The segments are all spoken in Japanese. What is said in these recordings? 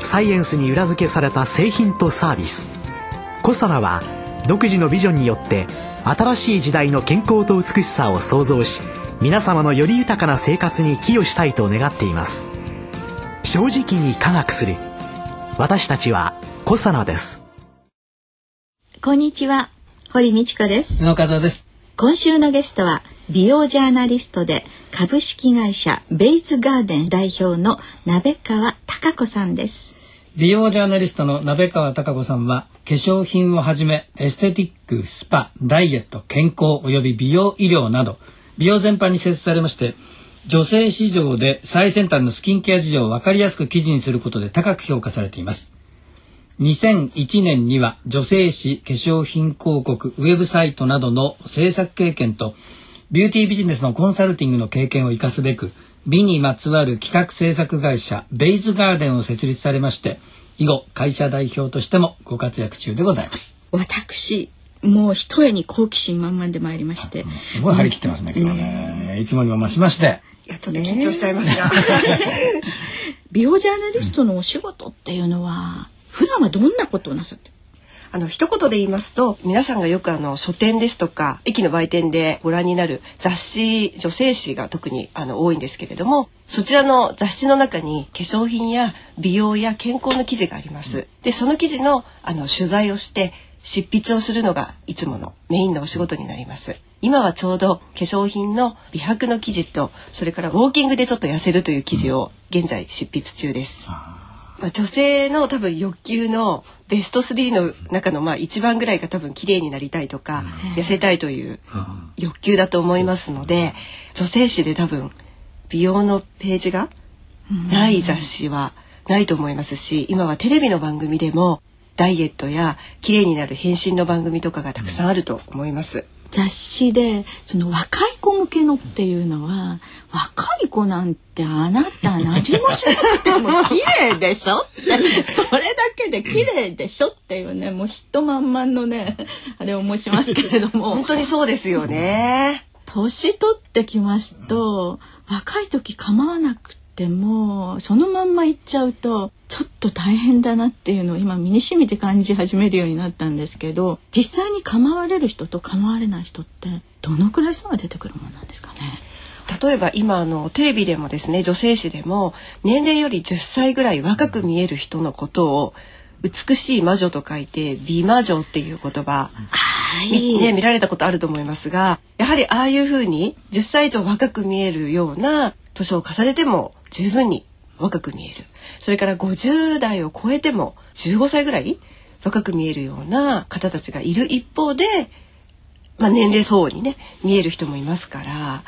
サイエンスに裏付けされた製品とサービス。コサナは独自のビジョンによって新しい時代の健康と美しさを創造し皆様のより豊かな生活に寄与したいと願っています。正直に科学する。私たちはコサナです。こんにちは。堀道子です。野和です。今週のゲストは美容ジャーナリストで株式会社ベイズガーデン代表の鍋川貴子さんです。美容ジャーナリストの鍋川貴子さんは化粧品をはじめエステティックスパダイエット健康および美容医療など美容全般に設置されまして女性市場で最先端のスキンケア事情を分かりやすく記事にすることで高く評価されています。2001年には女性誌化粧品広告ウェブサイトなどの制作経験とビューティービジネスのコンサルティングの経験を生かすべく美にまつわる企画制作会社ベイズガーデンを設立されまして以後会社代表としてもご活躍中でございます。私もう一重に好奇心満々で参りまして。すごい張り切ってますね、今日ね。いつもにも増しまして。いやちょっと緊張しちゃいますが、美容ジャーナリストのお仕事っていうのは、普段はどんなことをなさってあの一言で言いますと皆さんがよくあの書店ですとか駅の売店でご覧になる雑誌女性誌が特にあの多いんですけれどもそちらの雑誌の中に化粧品や美容や健康の記事があります。でその記事のあの取材をして執筆をするのがいつものメインのお仕事になります。今はちょうど化粧品の美白の記事とそれからウォーキングでちょっと痩せるという記事を現在執筆中です。まあ、女性の多分欲求のベスト3の中のまあ一番ぐらいが多分綺麗になりたいとか痩せたいという欲求だと思いますので女性誌で多分美容のページがない雑誌はないと思いますし今はテレビの番組でもダイエットや綺麗になる変身の番組とかがたくさんあると思います。雑誌でその若い子向けのっていうのは若い子なんてあなた何もしなくても綺麗でしょって それだけで綺麗でしょっていうねもう嫉妬満々のね あれを持ちますけれども本当にそうですよね。年取ってきますと若い時構わなくてもそのまんま行っちゃうとちょっと大変だなっていうのを今身に染みて感じ始めるようになったんですけど実際に構われる人と構われない人ってどのくらい差が出てくるものなんですかね？例えば今あのテレビでもですね女性誌でも年齢より10歳ぐらい若く見える人のことを美しい魔女と書いて美魔女っていう言葉はい。ね、見られたことあると思いますがやはりああいうふうに10歳以上若く見えるような年を重ねても十分に若く見える。それから50代を超えても15歳ぐらい若く見えるような方たちがいる一方で、まあ、年齢相応にね見える人もいますから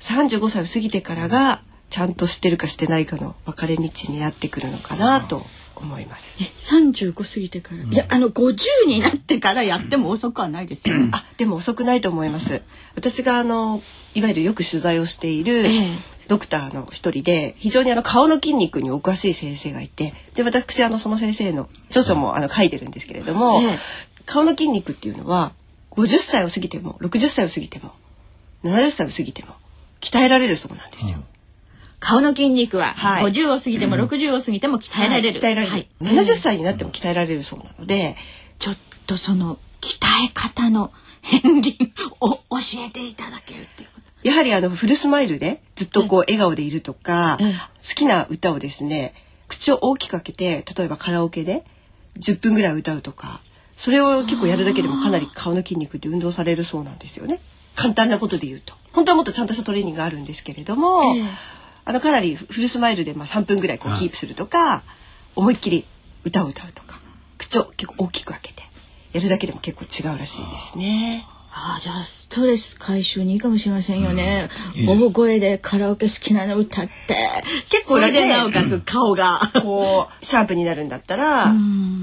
35歳を過ぎてからがちゃんとしてるかしてないかの分かれ道になってくるのかなと思います。え35過ぎてから、いやあの50になってからやっても遅くはないですよ、あでも遅くないと思います。私があのいわゆるよく取材をしているええドクターの一人で非常にあの顔の筋肉にお詳しい先生がいてで私あのその先生の著書もあの書いてるんですけれども、ええ。顔の筋肉っていうのは50歳を過ぎても60歳を過ぎても70歳を過ぎても鍛えられるそうなんですよ。顔の筋肉ははい。50を過ぎても60を過ぎても鍛えられる、はい鍛えられる、はい。70歳になっても鍛えられるそうなので、ちょっとその鍛え方の片鱗を教えていただけるっていうことやはりあのフルスマイルでずっとこう笑顔でいるとか、ええ好きな歌をですね口を大きく開けて例えばカラオケで10分ぐらい歌うとかそれを結構やるだけでもかなり顔の筋肉って運動されるそうなんですよね。簡単なことで言うと。本当はもっとちゃんとしたトレーニングがあるんですけれども、ええ。あのかなりフルスマイルでまあ3分ぐらいこうキープするとか、思いっきり歌を歌うとか口を結構大きく開けてやるだけでも結構違うらしいですね。ああじゃあストレス解消にいいかもしれませんよね。大声でカラオケ好きなの歌って結構ねそれでなおかつ顔が。こうシャープになるんだったら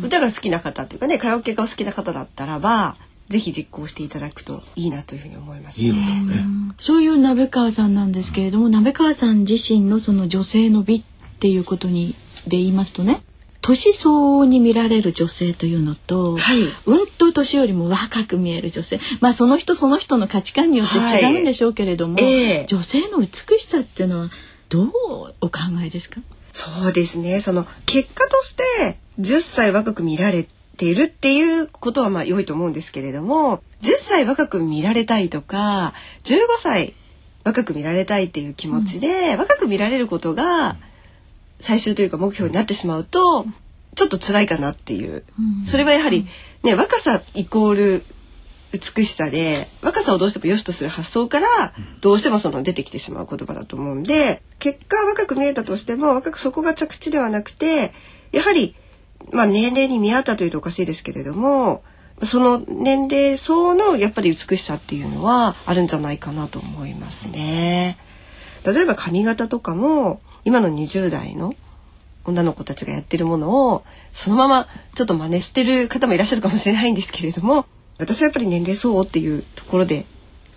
歌が好きな方というかねカラオケがお好きな方だったらばぜひ実行していただくといいなというふうに思います、いいことね。そういう鍋川さんなんですけれども鍋川さん自身のその女性の美っていうことにで言いますとね年相応に見られる女性というのと、はい。うんと年よりも若く見える女性。まあその人その人の価値観によって違うんでしょうけれども、はいええ。女性の美しさっていうのはどうお考えですか？そうですね。その結果として10歳若く見られているっていうことはまあ良いと思うんですけれども10歳若く見られたいとか15歳若く見られたいっていう気持ちで、若く見られることが最終というか目標になってしまうとちょっと辛いかなっていう、それはやはりね若さイコール美しさで若さをどうしても良しとする発想からどうしてもその出てきてしまう言葉だと思うんで結果若く見えたとしても若くそこが着地ではなくてやはりまあ年齢に見合ったというとおかしいですけれどもその年齢層のやっぱり美しさっていうのはあるんじゃないかなと思いますね。例えば髪型とかも今の20代の女の子たちがやってるものをそのままちょっと真似してる方もいらっしゃるかもしれないんですけれども私はやっぱり年齢相応っていうところで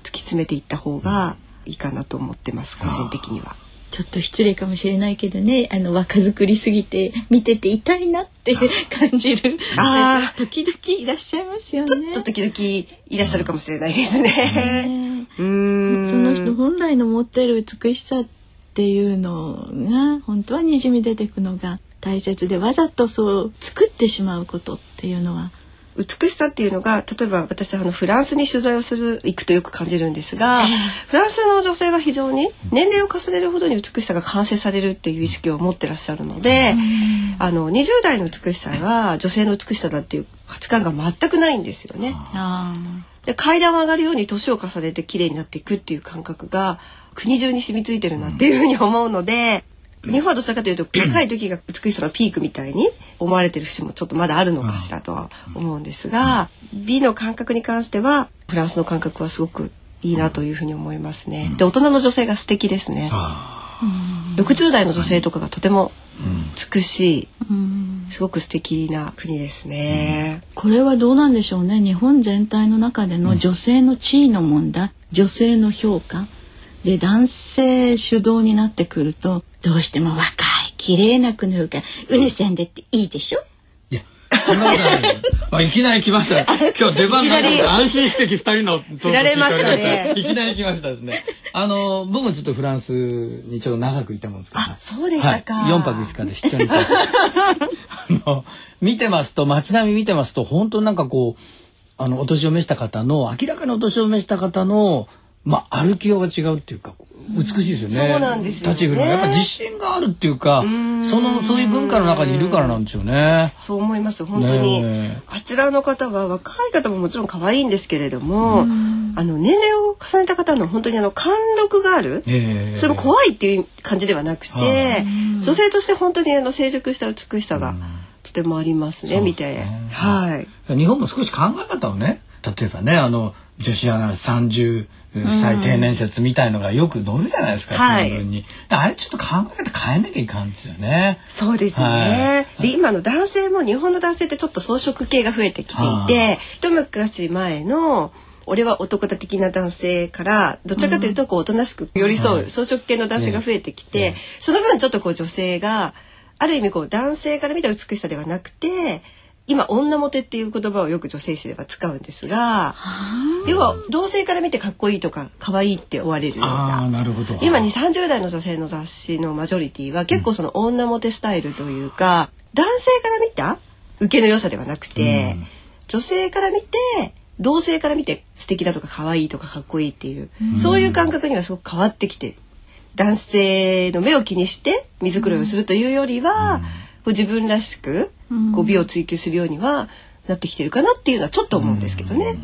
突き詰めていった方がいいかなと思ってます個人的には。ちょっと失礼かもしれないけどねあの若作りすぎて見てて痛いなって感じる。あ時々いらっしゃいますよね。ちょっと時々いらっしゃるかもしれないですね。うーん。その人本来の持ってる美しさっていうのが本当はにじみ出てくのが大切でわざとそう作ってしまうことっていうのは。美しさっていうのが例えば私あのフランスに取材をする行くとよく感じるんですが、フランスの女性は非常に年齢を重ねるほどに美しさが完成されるっていう意識を持ってらっしゃるので、あの20代の美しさが女性の美しさだっていう価値観が全くないんですよね。あで階段を上がるように年を重ねて綺麗になっていくっていう感覚が国中に染みついてるなっていうふうに思うので、日本はどちらかというと若い時が美しさのピークみたいに思われてる節もちょっとまだあるのかしらとは思うんですが、美の感覚に関してはフランスの感覚はすごくいいなというふうに思いますね。で大人の女性が素敵ですね。60代の女性とかがとても美しい、すごく素敵な国ですね。これはどうなんでしょうね。日本全体の中での女性の地位の問題、女性の評価で男性主導になってくるとどうしても若い綺麗な国の方がうるせんでっていいでしょ？いや、そんなことないいきなり来ましたね。今日出番ないので安心して二人のトークられましたね。いきなり来ましたですね。あの僕もちょっとフランスにちょっと長くいたもんですから。あそうでしたか。はい、4泊5日で出張に行っ あの見てますと街並み見てますと本当なんかこうあのお年を召した方の明らかにお年を召した方のまあ歩きようが違うっていうか美しいですよね。そうなんですよね。立ち振るやっぱ自信があるっていうかそのそういう文化の中にいるからなんですよね。そう思います本当に、あちらの方は若い方ももちろん可愛いんですけれども、あの年齢を重ねた方の本当にあの貫禄がある、ええ。それも怖いっていう感じではなくて、女性として本当にあの成熟した美しさがとてもありますね、見て、はい。日本も少し考え方をね例えばねあの女子アナ30歳定年説みたいのがよく載るじゃないですか、はい。新聞に。あれちょっと考え方変えなきゃいかんですよね。そうですね、はい。で今の男性も日本の男性ってちょっと装飾系が増えてきていて一昔前の俺は男だ的な男性からどちらかというとこうおとなしく寄り添う装飾系の男性が増えてきて、その分ちょっとこう女性がある意味こう男性から見た美しさではなくて今女モテっていう言葉をよく女性誌では使うんですが要は同性から見てかっこいいとか可愛いって思われるような。なるほど。今2 3 0代の女性の雑誌のマジョリティは結構その女モテスタイルというか、男性から見た受けの良さではなくて、女性から見て同性から見て素敵だとか可愛いとかかっこいいっていう、そういう感覚にはすごく変わってきて男性の目を気にして水黒いをするというよりは、こう自分らしくこう美を追求するようにはなってきてるかなっていうのはちょっと思うんですけどね。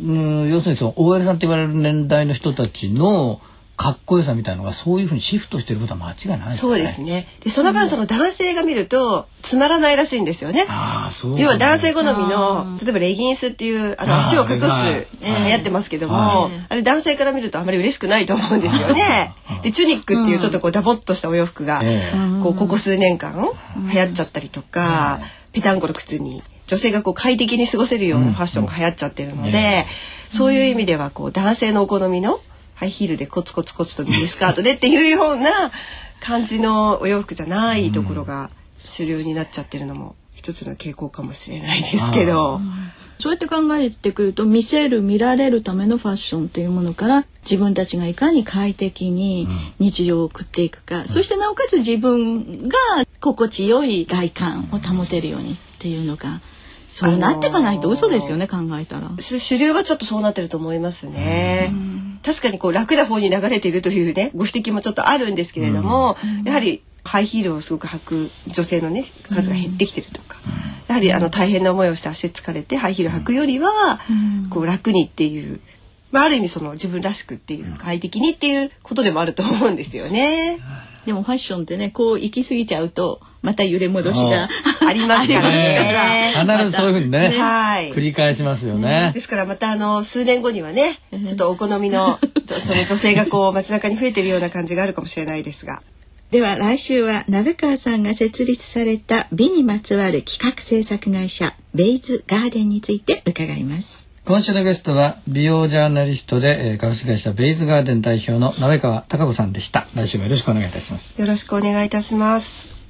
うん要するにその OL さんって言われる年代の人たちのかっこよさみたいのがそういうふうにシフトしてることは間違いないですね。そうですね。で、その分その男性が見るとつまらないらしいんですよね。要は男性好みの例えばレギンスっていうあの足を隠すはい。流行ってますけども、はあれ男性から見るとあまり嬉しくないと思うんですよね。でチュニックっていうちょっとこうダボっとしたお洋服が、ええこうここ数年間流行っちゃったりとか、ペタンコの靴に女性がこう快適に過ごせるようなファッションが流行っちゃってるので、そういう意味ではこう男性のお好みのハイヒールでコツコツコツとミニスカートでっていうような感じのお洋服じゃないところが主流になっちゃってるのも一つの傾向かもしれないですけど。そうやって考えてくると見せる見られるためのファッションというものから自分たちがいかに快適に日常を送っていくか、そしてなおかつ自分が心地よい外観を保てるようにっていうのがそうなっていかないと嘘ですよね、考えたら。主主流はちょっとそうなってると思いますね。確かにこう楽な方に流れているというねご指摘もちょっとあるんですけれども、やはりハイヒールをすごく履く女性のね数が減ってきてるとか、やはりあの大変な思いをして足疲れてハイヒール履くよりは、こう楽にっていう。まあ、ある意味その自分らしくっていう快適にっていうことでもあると思うんですよね。でもファッションってねこう行き過ぎちゃうとまた揺れ戻しがありますからね。必ずそういうふうにねはい。繰り返しますよね。ですからまたあの数年後にはねちょっとお好みのその女性がこう街中に増えてるような感じがあるかもしれないですがでは来週は鍋川さんが設立された美にまつわる企画制作会社ベイズガーデンについて伺います。今週のゲストは美容ジャーナリストでえー株式会社ベイズガーデン代表の鍋川貴子さんでした。来週もよろしくお願いいたします。よろしくお願いいたします。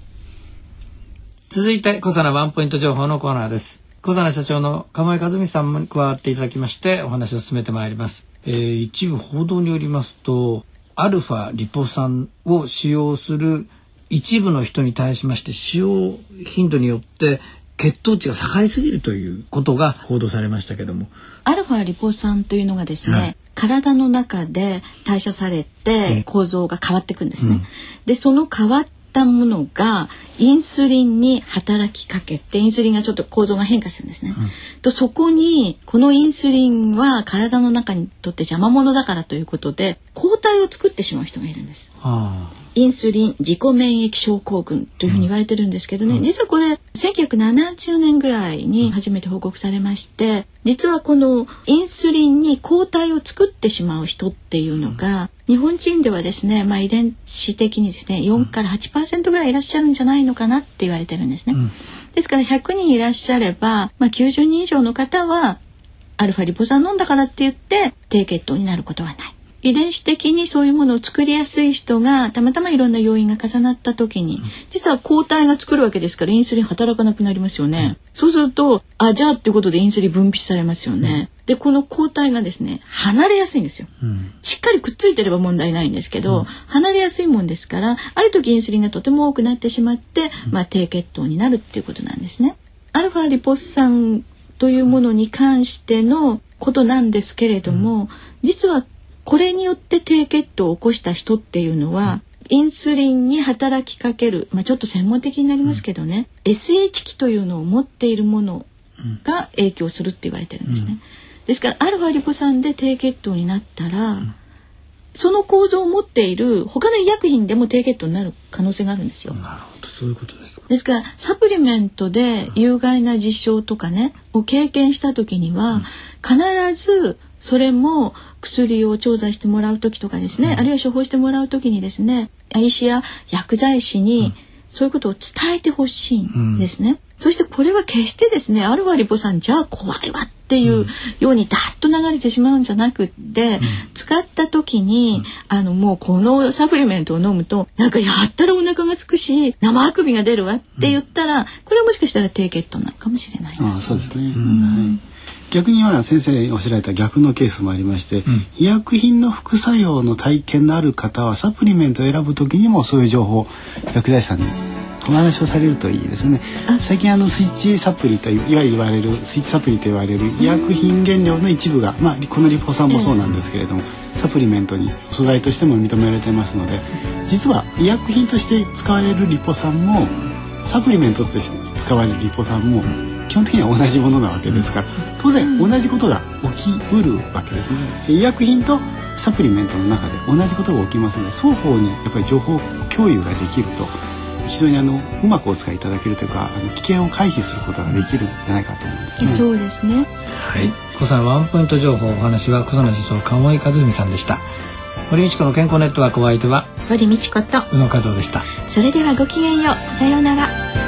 続いて小佐ワンポイント情報のコーナーです。小佐社長の釜井和美さんも加わっていただきましてお話を進めてまいります、えー一部報道によりますとアルファリポ酸を使用する一部の人に対しまして使用頻度によって血糖値が下がりすぎるということが報道されましたけども。アルファリポ酸というのがですね、はい。体の中で代謝されて構造が変わっていくんですね。でその変わったものがインスリンに働きかけてインスリンがちょっと構造が変化するんですね。とそこにこのインスリンは体の中にとって邪魔者だからということで抗体を作ってしまう人がいるんです。あインスリン自己免疫症候群というふうに言われてるんですけどね、実はこれ1970年ぐらいに初めて報告されまして実はこのインスリンに抗体を作ってしまう人っていうのが、日本人ではですね、まあ、遺伝子的にですね4から8%ぐらいいらっしゃるんじゃないのかなって言われてるんですね。ですから100人いらっしゃれば、まあ、90人以上の方はアルファリポ酸飲んだからって言って低血糖になることはない。遺伝子的にそういうものを作りやすい人がたまたまいろんな要因が重なった時に、実は抗体が作るわけですからインスリン働かなくなりますよね。そうするとあじゃあっていうことでインスリン分泌されますよね。でこの抗体がですね離れやすいんですよ。しっかりくっついてれば問題ないんですけど、離れやすいもんですからある時インスリンがとても多くなってしまって、まあ、低血糖になるっていうことなんですね。アルファリポス酸というものに関してのことなんですけれども、実はこれによって低血糖を起こした人っていうのは、インスリンに働きかける、まあ、ちょっと専門的になりますけどね、SH 期というのを持っているものが影響するって言われてるんですね。ですからアルファリポ酸で低血糖になったら、その構造を持っている他の医薬品でも低血糖になる可能性があるんですよ。なるほどそういうことですか。ですからサプリメントで有害な事象とかねを経験した時には、必ずそれも薬を調剤してもらう時とかですね、あるいは処方してもらう時にですね医師や薬剤師にそういうことを伝えてほしいんですね。そしてこれは決してですねアルファリポ酸じゃあ怖いわっていうようにダッと流れてしまうんじゃなくって、使った時に、あのもうこのサプリメントを飲むとなんかやったらお腹がすくし生あくびが出るわって言ったら、これはもしかしたら低血糖なのかもしれない。ああそうですね、はい、逆には先生おっしゃられた逆のケースもありまして、医薬品の副作用の体験のある方はサプリメントを選ぶ時にもそういう情報薬剤師さんにお話をされるといいですね。最近あのスイッチサプリといわゆる言われるスイッチサプリと言われる医薬品原料の一部が、まあ、このリポ酸もそうなんですけれども、サプリメントに素材としても認められてますので実は医薬品として使われるリポ酸もサプリメントとして使われるリポ酸も基本的には同じものなわけですから当然同じことが起きうるわけですね医薬品とサプリメントの中で同じことが起きますので双方にやっぱり情報共有ができると非常にあのうまくお使いいただけるというかあの危険を回避することができるんじゃないかと思うんですね。そうですね。はい。小佐ワンポイント情報お話は小佐の師匠鴨井和文さんでした。堀道子の健康ネットワークお相手は堀道子と宇野和夫でした。それではごきげんようさようなら。